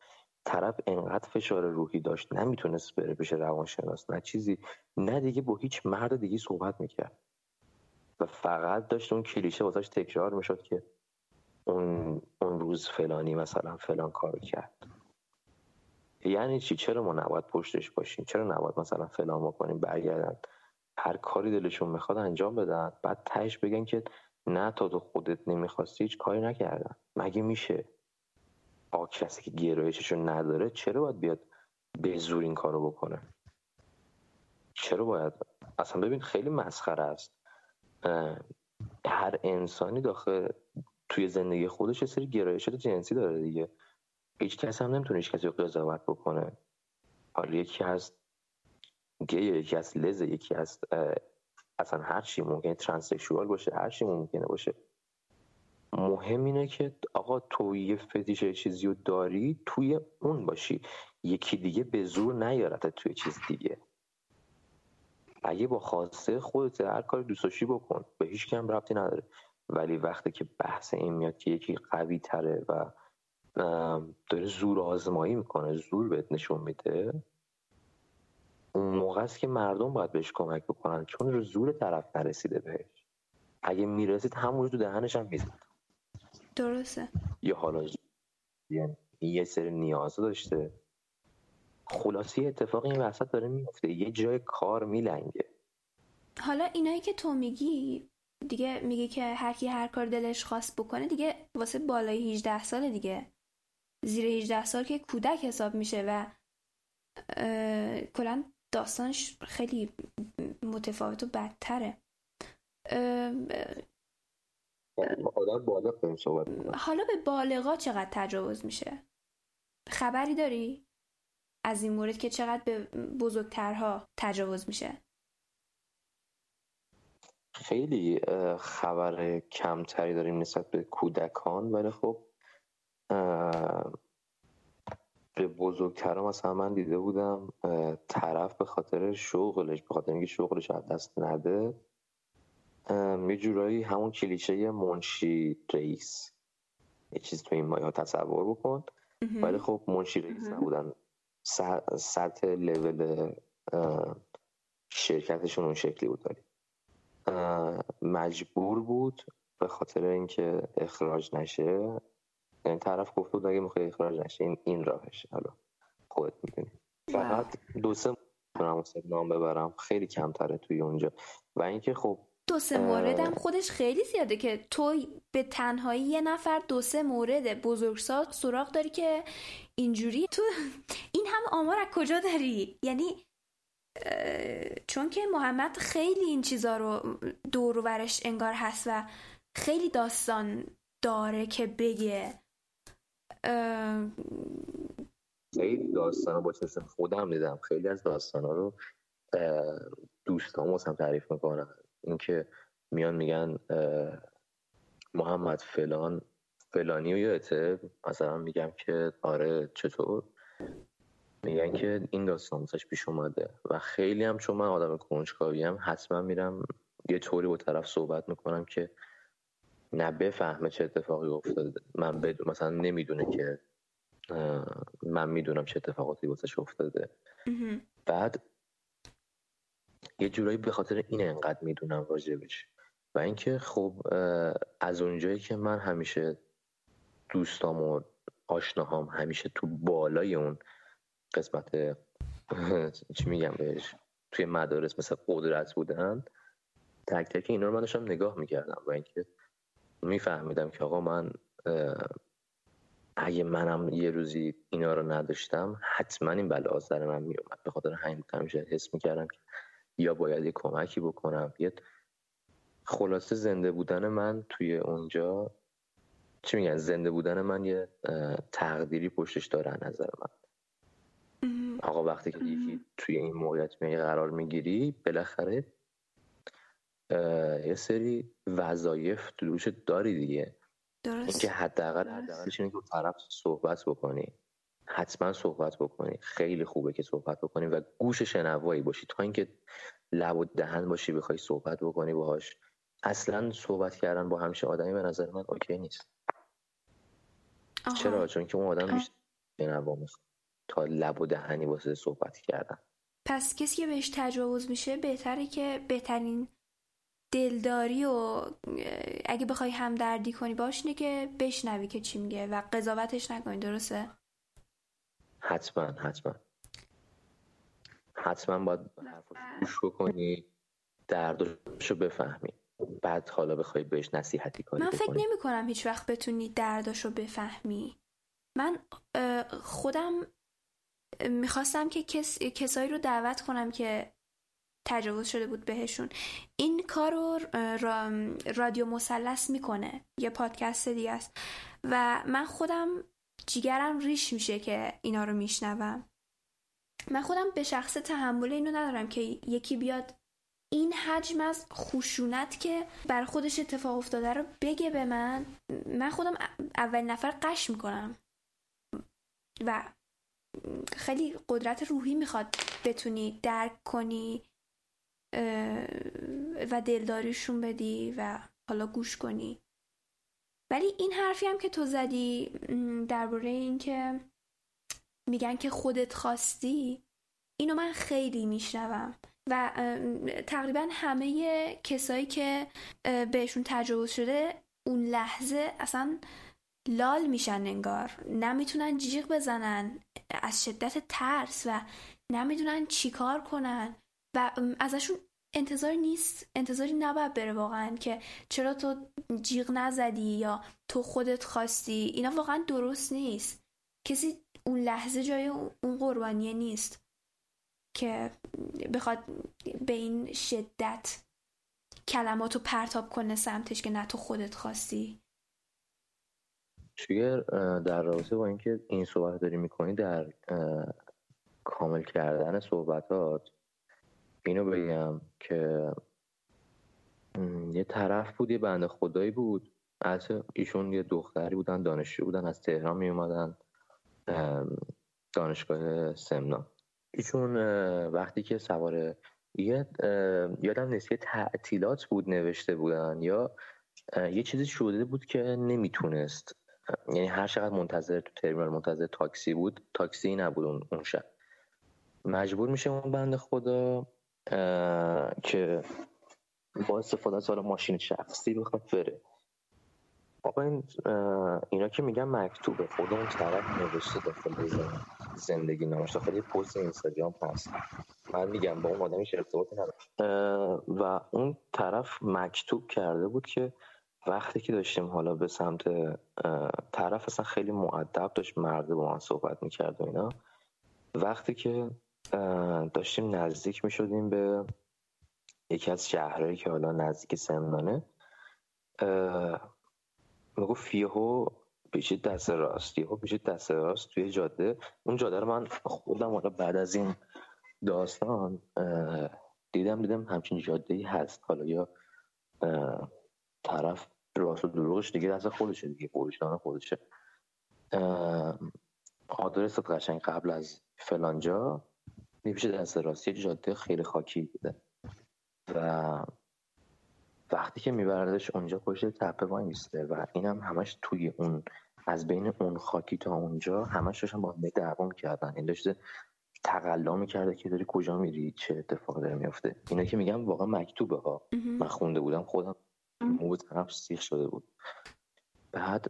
[SPEAKER 2] طرف انقدر فشار روحی داشت نمی‌تونست بره پیش روانشناس نه چیزی نه دیگه با هیچ مرد دیگه صحبت می‌کرد. و فقط داشت اون کلیشه واسش تکرار می‌شد که اون اون روز فلانی مثلا فلان کار کرد. یعنی چی؟ چرا ما نباید پشتش باشیم؟ چرا نباید مثلا فلان بکنیم برگردن؟ هر کاری دلشون می‌خواد انجام بدن. بعد تهش بگن که نه تا تو خودت نمی‌خواستی هیچ کاری نکردن. مگه میشه؟ آ کسی که گرایششو نداره چرا باید بیاد به زور این کارو بکنه؟ چرا باید؟ اصلا ببین خیلی مسخره است. هر انسانی داخل توی زندگی خودش یه سری گرایشات جنسی داره دیگه. هیچ کس هم نمی‌تونه هیچ کسی رو قضاوت بکنه. حالا یکی از گی یکی از لز یکی از اصلا هر چی ممکنه ترانسکشوال باشه هر چی ممکنه باشه. مهم اینه که آقا تو یه فتیش چیزی رو داری توی اون باشی. یکی دیگه به زور نیارت توی چیز دیگه. اگه با خواسته خودت هر کاری دوست بکن. به هیچ کم ربطی نداره. ولی وقتی که بحث این میاد که یکی قوی تره و داره زور آزمایی می‌کنه زور بهت نشون میده. اون موقع است که مردم باید بهش کمک بکنن چون رو زور طرف نرسیده بهش. اگه می‌رسید همون تو دهنش هم می‌زد
[SPEAKER 1] درسته.
[SPEAKER 2] یا حالا یعنی یه سری نیازه داشته. خلاصی اتفاق این وسط داره میفته یه جای کار میلنگه.
[SPEAKER 1] حالا اینایی که تو میگی دیگه میگی که هر کی هر کار دلش خواست بکنه دیگه واسه بالای 18 سال دیگه. زیر 18 سال که کودک حساب میشه و کلا داستانش خیلی متفاوت و بدتره. حالا به بالغا چقدر تجاوز میشه؟ خبری داری از این مورد که چقدر به بزرگترها تجاوز میشه؟
[SPEAKER 2] خیلی خبر کمتری داریم نسبت به کودکان ولی خب به بزرگترم مثلا من دیده بودم طرف به خاطر شغلش به خاطر اینکه شغلش از دست نده یه جورایی همون کلیشه منشی رئیس. یه چیز تو این مایه تصور بکن. ولی خب منشی رئیس نبودن. سطح لول شرکتشون اون شکلی بود داری مجبور بود به خاطر اینکه اخراج نشه. این طرف گفت بود اگه می‌خوای اخراج نشه این این راهش. حالا خودت می‌دونی. فقط دو سه نام ببرم. خیلی کمتره توی اونجا. و اینکه خب
[SPEAKER 1] دو سه موردم خودش خیلی زیاده که تو به تنهایی یه نفر دو سه مورد بزرگسال سراغ داری که اینجوری تو این هم آمار از کجا داری؟ یعنی چون که محمد خیلی این چیزا رو دور ورش انگار هست و خیلی داستان داره که بگه.
[SPEAKER 2] خیلی داستان با چشم خودم دیدم. خیلی از داستان ها رو هم تعریف می‌کنن. اینکه میان میگن محمد فلان فلانی و یادته مثلا میگم که آره چطور؟ میگن که این داستان واسش پیش اومده. و خیلی هم چون من آدم کنجکاوی هم حتما میرم یه طوری با طرف صحبت می‌کنم که نه بفهمه چه اتفاقی افتاده. من بدون مثلا نمی‌دونه که من می‌دونم چه اتفاقاتی واسش افتاده. بعد یه جورایی به خاطر این انقدر می‌دونم راجبش. و اینکه خب از اونجایی که من همیشه دوستام و آشناهام همیشه تو بالای اون قسمت چی میگم بهش توی مدارس مثل قدرت بودن تک تک اینا رو من داشتم نگاه می‌کردم. و اینکه میفهمیدم که آقا من اگه منم یه روزی اینا رو نداشتم حتما این بلا سر من میومد به خاطر همین همیشه حس می‌کردم که یا باید یه کمکی بکنم یه خلاصه زنده بودن من توی اونجا چی میگن؟ زنده بودن من یه تقدیری پشتش داره نظر من. آقا وقتی که یکی توی این موقعیت می قرار می‌گیری بالاخره یه سری وظایف دوش داری دیگه. درست. اینکه حداقل حداقلش اینه که طرف صحبت بکنی. حتما صحبت بکنی. خیلی خوبه که صحبت بکنی و گوش شنوایی باشی. تا اینکه لب و دهن باشی بخوای صحبت بکنی باهاش. اصلا صحبت کردن با همیشه آدمی به نظر من اوکی نیست. چرا؟ چون که اون آدم بیشتر شنوا تا لب و دهنی واسه صحبت کردن.
[SPEAKER 1] پس کسی که بهش تجاوز میشه بهتره که بهترین دلداری و اگه بخوای همدردی کنی باش اینه که بشنوی که چی میگه و قضاوتش نکنی درسته؟
[SPEAKER 2] حتما حتما. حتما باید حرفش گوش بکنی درداشو بفهمی. بعد حالا بخوای بهش نصیحتی کنی
[SPEAKER 1] من فکر نمی کنم هیچ وقت بتونی درداشو بفهمی. من خودم می‌خواستم که کس، کسایی رو دعوت کنم که تجاوز شده بود بهشون. این کار رو رادیو مسلس می‌کنه. یه پادکست دیگه است. و من خودم جیگرم ریش میشه که اینا رو میشنوم. من خودم به شخص تحمل اینو ندارم که یکی بیاد این حجم از خشونت که بر خودش اتفاق افتاده رو بگه به من. من خودم اول نفر قش می‌کنم. و خیلی قدرت روحی می‌خواد بتونی درک کنی. و دلداریشون بدی و حالا گوش کنی. ولی این حرفی هم که تو زدی درباره این که میگن که خودت خواستی اینو من خیلی میشنوم. و تقریبا همه کسایی که بهشون تجاوز شده اون لحظه اصلا لال میشن انگار. نمی‌تونن جیغ بزنن از شدت ترس و نمی‌دونن چیکار کنن. و ازشون انتظاری نیست انتظاری نباید بره واقعا که چرا تو جیغ نزدی یا تو خودت خواستی. اینا واقعا درست نیست. کسی اون لحظه جای اون قربانیه نیست که بخواد به این شدت کلماتو پرتاب کنه سمتش که نه تو خودت خواستی.
[SPEAKER 2] شگر در رابطه با اینکه این صحبت داری می‌کنی در کامل کردن صحبتات اینو بگم که یه طرف بود یه بند خدایی بود. از ایشون یه دختری بودن دانشجو بودن از تهران می اومدن دانشگاه سمنا. ایشون وقتی که سوار یادم نیست یه تعطیلات بود نوشته بودن یا یه چیزی شده بود که نمی‌تونست. یعنی هر چقدر منتظر تو ترمینال منتظر تاکسی بود تاکسی نبود اون شب. مجبور میشه اون بند خدا که با استفاده از ماشین شخصی بخواد بره. آقا این اینا که میگن مکتوبه. خود اون طرف نوشته داخل زندگی نامش. داخل پست اینستاگرام هست. من میگم با اون آدمش ارتباطی ندارم. و اون طرف مکتوب کرده بود که وقتی که داشتیم حالا به سمت طرف اصلا خیلی معدب داشت مرده با من صحبت می‌کرد و اینا. وقتی که داشتیم نزدیک می‌شدیم به یکی از شهرهایی که حالا نزدیک سمنانه. می‌گفت فیهو پیشید دست راست یهو پیشید دست راست توی جاده. اون جاده رو من خودم حالا بعد از این داستان دیدم دیدم همچین جاده ای هست. حالا یا طرف راست و دروغش دیگه دست خودشه دیگه وجدان خودشه. آدرس قشنگ قبل از فلانجا. میپیشه دست راست یه جاده خیلی خاکی بوده. و وقتی که میبردش اونجا پشت تپه وای میسته و اینم همش توی اون از بین اون خاکی تا اونجا همش داشتن با هم دعوا کردن. این داشته تقلا می‌کرده که داری کجا میری چه اتفاق داره میفته اینا که میگم واقعا مکتوبه ها. من خونده بودم خودم مو طرف سیخ شده بود. بعد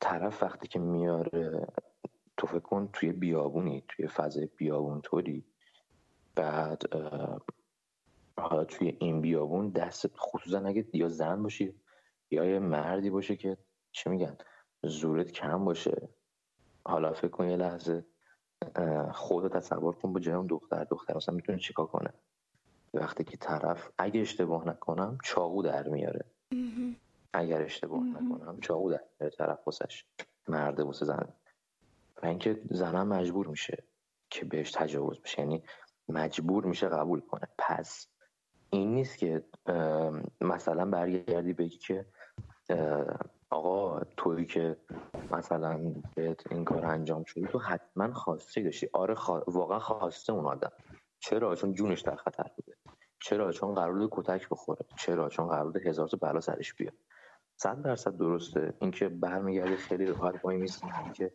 [SPEAKER 2] طرف وقتی که میاره تو فکر کن توی بیابونی توی فضای بیابون طوری بعد حالا توی این بیابون دست خصوصا اگه یا زن باشی یا یه مردی باشه که چه میگن زورت کم باشه. حالا فکر کن یه لحظه خودت تصور کن با اون دختر. دختر مثلا می‌تونه چیکار کنه؟ وقتی که طرف اگه اشتباه نکنم چاقو در میاره. اگر اشتباه نکنم چاقو در میاره طرف واسش. مرده واسه زن. و اینکه زنم مجبور میشه که بهش تجاوز بشه. یعنی مجبور میشه قبول کنه. پس این نیست که مثلا برگردی بگی که آقا توی که مثلا بهت این کار انجام شده تو حتما خواسته داشتی. آره واقعا خواسته اون آدم. چرا؟ چون جونش در خطر بوده. چرا؟ چون قرار کتک بخوره. چرا؟ چون قرار هزار تا بلا سرش بیاد. صد درصد درسته. اینکه برمیگرده خیلی راحت وای میسین که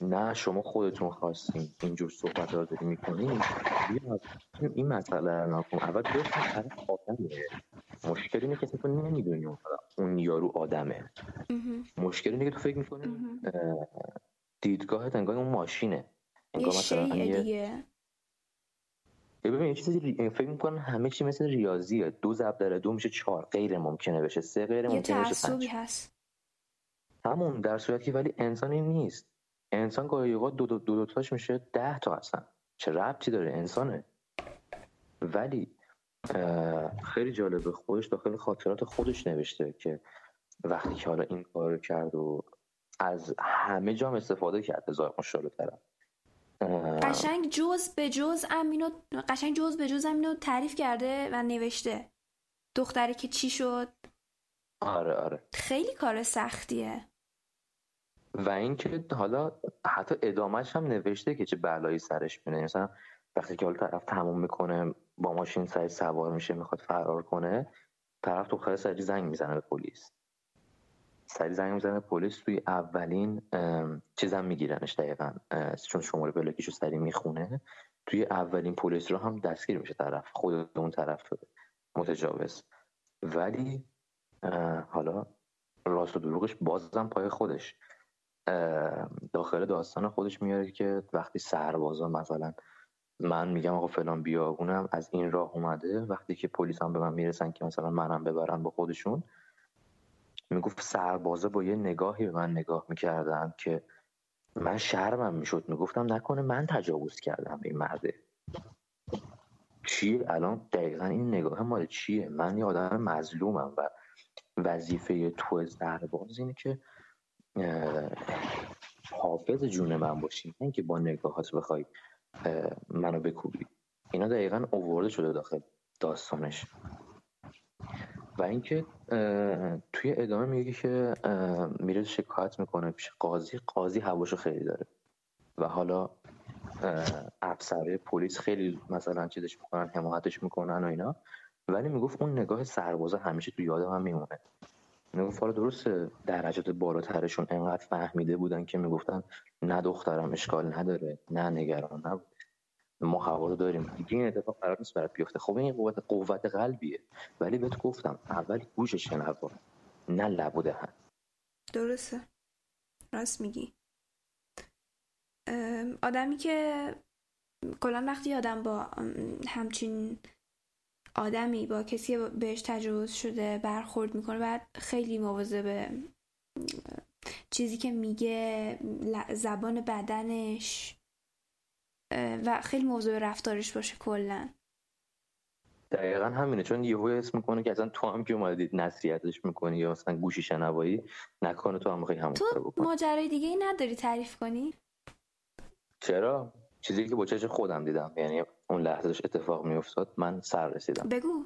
[SPEAKER 2] نه شما خودتون خواستین اینجور صحبت رو داری می‌کنین این مسئله رو نکن اول بفهم طرف آدمه. مشکل اینه که تو نمی‌دونی اون یارو آدمه. مشکل اینه که تو فکر می‌کنی دیدگاهت انگار اون ماشینه.
[SPEAKER 1] انگار مثلا دیگه.
[SPEAKER 2] ببین چیزی فکر می‌کنن همه چی مثل ریاضیه. دو ضرب در دو میشه چهار. غیر ممکنه بشه سه غیر ممکنه بشه پنج.
[SPEAKER 1] هست.
[SPEAKER 2] همون در صورتی ولی انسانی نیست. انسان گاهی اوقات دو دو, دو, دو تاش میشه ده تا هستن چه ربطی داره؟ انسانه. ولی خیلی جالبه خودش داخل خاطرات خودش نوشته که وقتی که حالا این کار کرد و از همه جام استفاده کرد هزار مشاله طرف
[SPEAKER 1] قشنگ جز به جز امینو قشنگ جز به جز امینو تعریف کرده و نوشته. دختری که چی شد؟
[SPEAKER 2] آره آره.
[SPEAKER 1] خیلی کار سختیه.
[SPEAKER 2] و اینکه حالا حتی ادامهش هم نوشته که چه بلایی سرش میاد مثلا وقتی که حالا طرف تموم می‌کنه با ماشین سری سوار میشه می‌خواد فرار کنه طرف تو سری زنگ می‌زنه به پلیس. سری زنگ می‌زنه پلیس توی اولین چیزم میگیرنش دقیقا چون شماره بلاکیشو سری می‌خونه. توی اولین پلیس رو هم دستگیر میشه طرف خود اون طرف متجاوز. ولی حالا راست و دروغش بازم پای خودش. داخل داستان خودش میاره که وقتی سربازا مثلا من میگم آقا فلان بیابونم از این راه اومده. وقتی که پلیس هم به من می‌رسن که مثلا منم ببرن با خودشون می‌گفت سربازا با یه نگاهی به من نگاه می‌کردن که من شرمم می‌شد. می‌گفتم نکنه من تجاوز کردم به این مرده چیه الان دقیقا این نگاه مال چیه؟ من یه آدم مظلومم و وظیفه تو سرباز اینه که حافظ جون من باشی نه اینکه با نگاهات بخوای منو بکوبی. اینا دقیقا اوورده شده داخل داستانش. و اینکه توی ادامه میگه که میره شکایت می‌کنه پیش قاضی. قاضی هواشو خیلی داره. و حالا افسره پلیس خیلی مثلا چیزش می‌کنن حمایتش می‌کنن و اینا. ولی می‌گفت اون نگاه سربازا همیشه تو یادم هم میمونه. می‌گفت حالا درسته درجات بالاترشون انقدر فهمیده بودن که می‌گفتن نه دخترم اشکال نداره نه نگران نبود. ما هوا رو داریم. این اتفاق قرار نیست برات بیفته. خب این قوت قوت قلبیه. ولی بهت گفتم اول گوش شنوا نه لب دهن
[SPEAKER 1] درسته. راست میگی. آدمی که کلا وقتی آدم با همچین آدمی با کسی بهش تجاوز شده برخورد می‌کنه بعد خیلی به چیزی که میگه زبان بدنش و خیلی موضوع رفتارش باشه کلا.
[SPEAKER 2] دقیقا همینه. چون یهو اسم می‌کنه که اصلا تو هم که نصیحتش می‌کنی یا مثلا گوشی شنوایی نکنه تو هم می‌خوای همون
[SPEAKER 1] تو ماجرای دیگه ای نداری تعریف کنی؟
[SPEAKER 2] چرا؟ چیزی که با چش خودم دیدم یعنی اون لحظهش اتفاق میافتاد من سر رسیدم.
[SPEAKER 1] بگو.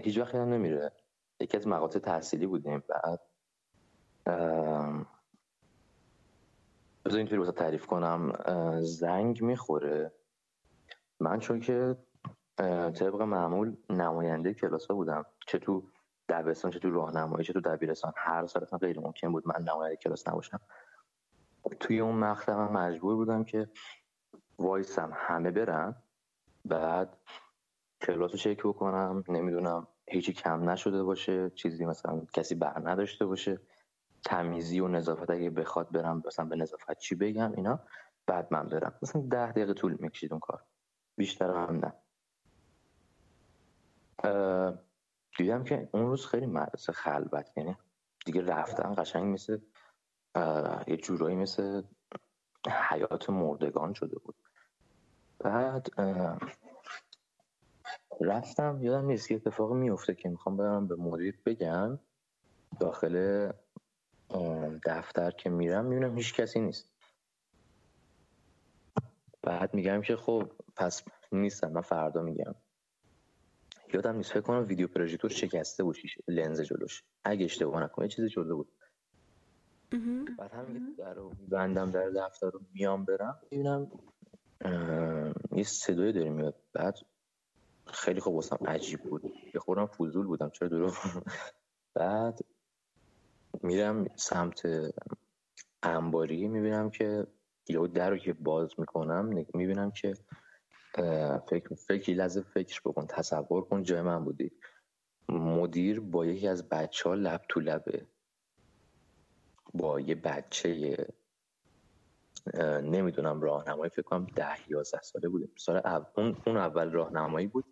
[SPEAKER 2] هیچ وقت نمیره. یکی از مقاطع تحصیلی بودیم بعد. بذار اینطوری واسه تعریف کنم. زنگ می‌خوره. من چون که طبق معمول نماینده کلاس ها بودم چه تو دبستان چه تو راهنمایی چه تو دبیرستان هر سال غیر ممکن بود من نماینده کلاس نباشم. توی اون مقطع من مجبور بودم که وایسم همه برن بعد کلاس رو چک بکنم نمی‌دونم هیچی کم نشده باشه چیزی مثلا کسی بر نداشته باشه تمیزی و نظافت اگه بخواد برم مثلا به نظافت چی بگم اینا بعد من برم. مثلا ده دقیقه طول می‌کشید اون کار. بیشتر هم نه. دیدم که اون روز خیلی مدرسه خلوت یعنی دیگه رفتن قشنگ مثل یه جورایی مثل حیات مردگان شده بود. بعد رفتم یادم نیست یه اتفاقی میفته که می‌خوام برم به مدیر بگم. داخل دفتر که میرم می‌بینم هیچ کسی نیست. بعد میگم که خب پس نیستم من فردا میگم. یادم نیست فکر کنم ویدیو پروژکتور شکسته بود لنز جلوش. اگه اشتباه نکنم چیزی شده بود. بعد هم در رو میبندم در دفتر رو میام برم می‌بینم یه صدایی داره میاد. بعد خیلی خوب واسم عجیب بود. یه خورم فضول بودم. چرا دورو بعد میرم سمت انباری می‌بینم که یه در رو که باز می‌کنم می‌بینم که فکر فکری لحظه فکر بکن تصور کن جای من بودی. مدیر با یکی از بچه ها لب تو لبه. با یه بچه نمی‌دونم راهنمایی فکر کنم ده یازده ساله بوده سال اون, اون اول راهنمایی بود.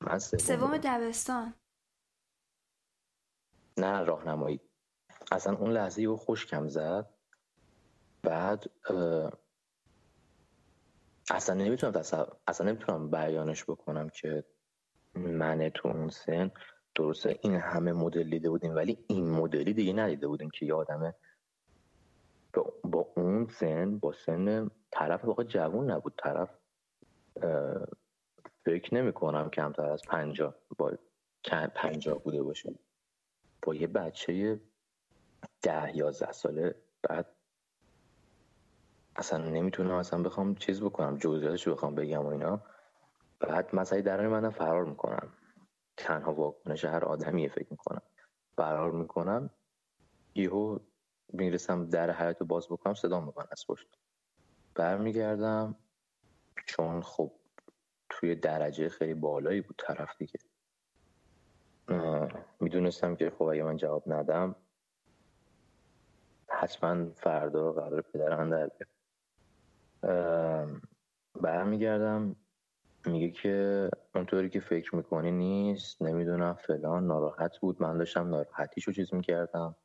[SPEAKER 2] من
[SPEAKER 1] سوم دبستان.
[SPEAKER 2] نه راهنمایی. اصلا اون لحظه یه خوشکم زد. بعد اصلا نمی‌تونم اصلا نمی‌تونم بیانش بکنم که من تو اون سن درسته این همه مدل دیده بودیم ولی این مدلی دیگه ندیده بودیم که یه آدمه با اون سن با سن طرف واقع جوون نبود. طرف فکر نمی کنم کمتر از پنجا با پنجا بوده باشه. با یه بچه ده یازده ساله بعد اصلا نمی‌تونم اصلا بخوام چیز بکنم جزئیاتش بخوام بگم و اینا. بعد مسئله درون من فرار می‌کنم. تنها واکنش هر آدمیه فکر می‌کنم. فرار می‌کنم. یهو می‌رسم در حیات رو باز بکنم صدا می‌کنم از پشت. برمیگردم. چون خب توی درجه خیلی بالایی بود طرف دیگه. می‌دونستم که خب اگه من جواب ندم حتما فردا قرار پدرم در برمیگردم. میگه که اونطوری که فکر می‌کنی نیست نمی‌دونم فلان ناراحت بود. من داشتم ناراحتیشو چیز می‌کردم.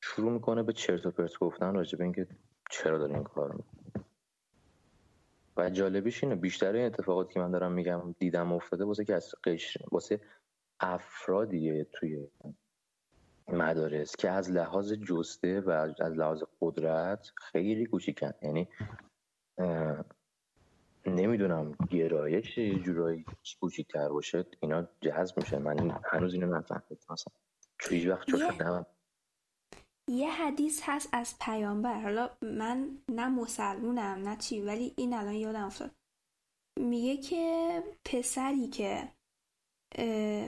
[SPEAKER 2] شروع می‌کنه به چرت و پرت گفتن راجع به اینکه چرا داره این کار و جالبیش اینه بیشتر این اتفاقاتی که من دارم میگم دیدم افتاده واسه که از قشر واسه افرادیه توی مدارس که از لحاظ جسته و از لحاظ قدرت خیلی کوچیکن. یعنی نمی‌دونم گرایش یه جورایی کوچیکتر باشه اینا جذب میشه. من هنوز اینو نفهمیدم. مثلا هیچ وقت چون
[SPEAKER 1] یه حدیث هست از پیامبر. حالا من نه مسلمونم نه چی ولی این الان یادم افتاد. میگه که پسری که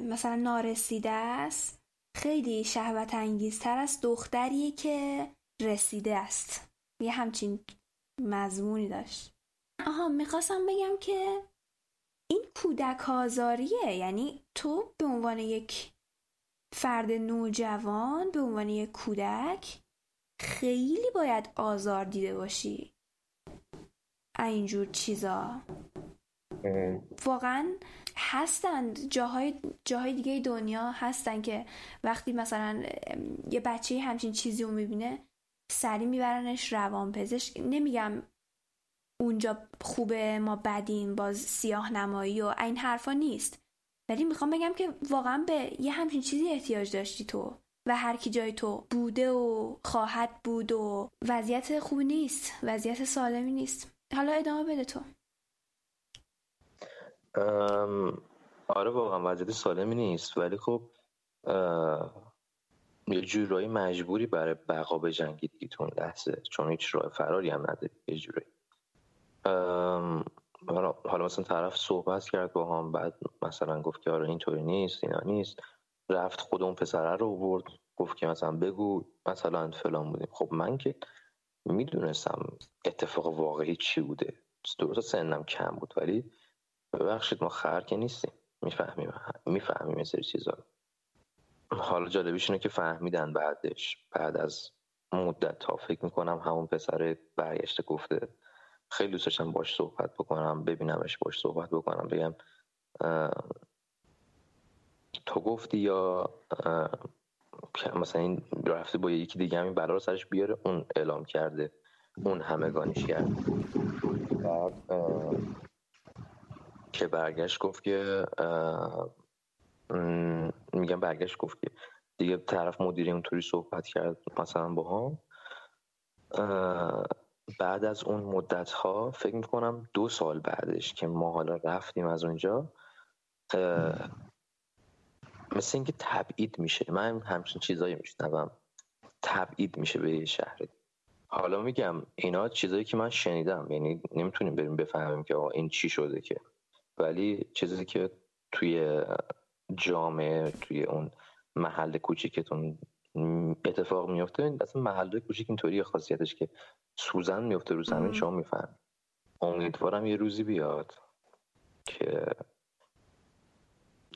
[SPEAKER 1] مثلا نارسیده است خیلی شهوت انگیزتر از دختری که رسیده است. یه همچین مضمونی داشت. آها می‌خواستم بگم که این کودک آزاریه. یعنی تو به عنوان یک فرد نوجوان به عنوان یک کودک خیلی باید آزار دیده باشی. اینجور چیزا. واقعا هستند جاهای جاهای دیگه دنیا هستن که وقتی مثلا یه بچه همچین چیزی رو می‌بینه سری میبرنش روان پزشک. نمیگم اونجا خوبه ما بدیم باز سیاه نمایی و این حرفا نیست. ولی می‌خوام بگم که واقعا به یه همچین چیزی احتیاج داشتی تو و هر کی جای تو بوده و خواهد بود و وضعیت خوبی نیست وضعیت سالمی نیست. حالا ادامه بده تو.
[SPEAKER 2] آره واقعا وضعیت سالمی نیست ولی خب یه جورایی مجبوری برای بقا به جنگی دیگه لحظه چون هیچ راه فراری هم نداری یه جورایی. حالا مثلا طرف صحبت کرد با هم بعد مثلا گفت که آره اینطوری نیست اینا نیست. رفت خود اون پسره رو برد گفت که مثلا بگو مثلا فلان بودیم. خب من که می‌دونستم اتفاق واقعی چی بوده. درست سنم کم بود ولی ببخشید ما خر که نیستیم. می‌فهمیم می‌فهمیم سری چیزا حالا جالبیش اینه که فهمیدن بعدش. بعد از مدت تا فکر می‌کنم همون پسر برگشته گفته خیلی دوست داشتم باش صحبت بکنم ببینمش باش صحبت بکنم بگم تو گفتی یا مثلا این رفته با یکی دیگه همین بلا رو سرش بیاره اون اعلام کرده اون همگانیش کرد که برگشت گفت که میگم برگشت گفت که دیگه طرف مدیره اونطوری صحبت کرد مثلا با هم بعد از اون مدت ها فکر می‌کنم دو سال بعدش که ما حالا رفتیم از اونجا مثل اینکه تبعید میشه. من همچین چیزایی میشنوم. تبعید میشه به شهر. حالا میگم اینا چیزایی که من شنیدم. یعنی نمی‌تونیم بریم بفهمیم که آقا این چی شده که. ولی چیزی که توی جامعه توی اون محل کوچیکتون اتفاق میفته اصلا محل کوچیک اینطوری خاصیتش که سوزن میفته رو زمین شما میفهم امیدوارم یه روزی بیاد که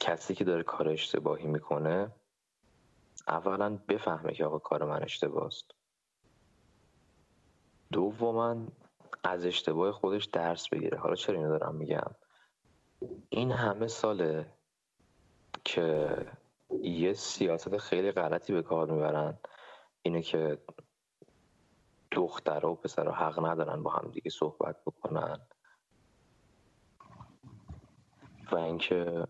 [SPEAKER 2] کسی که داره کار اشتباهی می‌کنه اولا بفهمه که آقا کار من اشتباهست دوما از اشتباه خودش درس بگیره. حالا چرا اینو دارم میگم؟ این همه ساله که یه سیاست خیلی غلطی به کار می‌برن. اینه که دختر و پسر حق ندارن با هم دیگه صحبت بکنن. و اینکه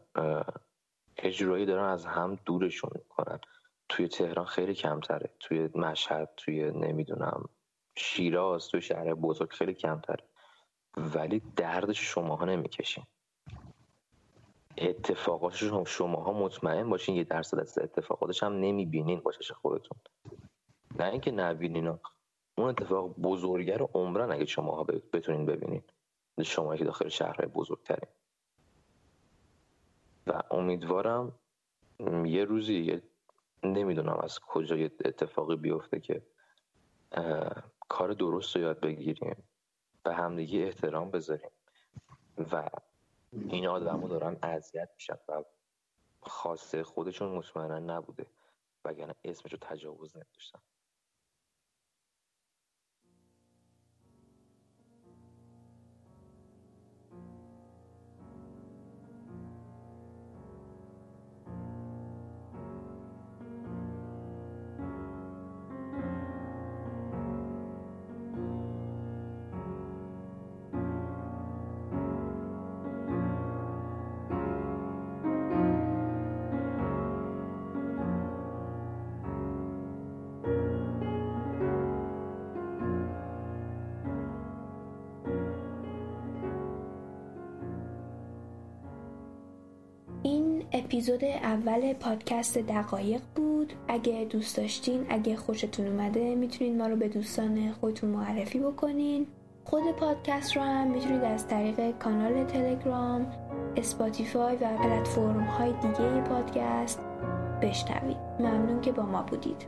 [SPEAKER 2] اجرایی دارن از هم دورشون می‌کنن. توی تهران خیلی کمتره. توی مشهد توی نمی‌دونم شیراز توی شهر بزرگ خیلی کمتره. ولی دردش شماها نمی‌کشین. اتفاقاتش شماها مطمئن باشین یه درصد از اتفاقاتش هم نمی‌بینین باشش خودتون. نه اینکه نبینین اون اتفاق بزرگه رو عمرن اگه شماها بتونین ببینین. شما که داخل شهرهای بزرگترین. و امیدوارم یه روزی نمی‌دونم از کجا یه اتفاقی بیفته که کار درست رو یاد بگیریم. به همدیگه احترام بذاریم. و این آدم رو دارن اذیت میشن و خاصه خودشون مطمئنا نبوده وگرنه اسمش رو تجاوز نداشتن
[SPEAKER 1] اپیزود اول پادکست دقایق بود. اگه دوست داشتین اگه خوشتون اومده می‌تونین ما رو به دوستان خودتون معرفی بکنین. خود پادکست رو هم می‌تونید از طریق کانال تلگرام اسپاتیفای و پلتفرم های دیگه پادکست بشنوید. ممنون که با ما بودید.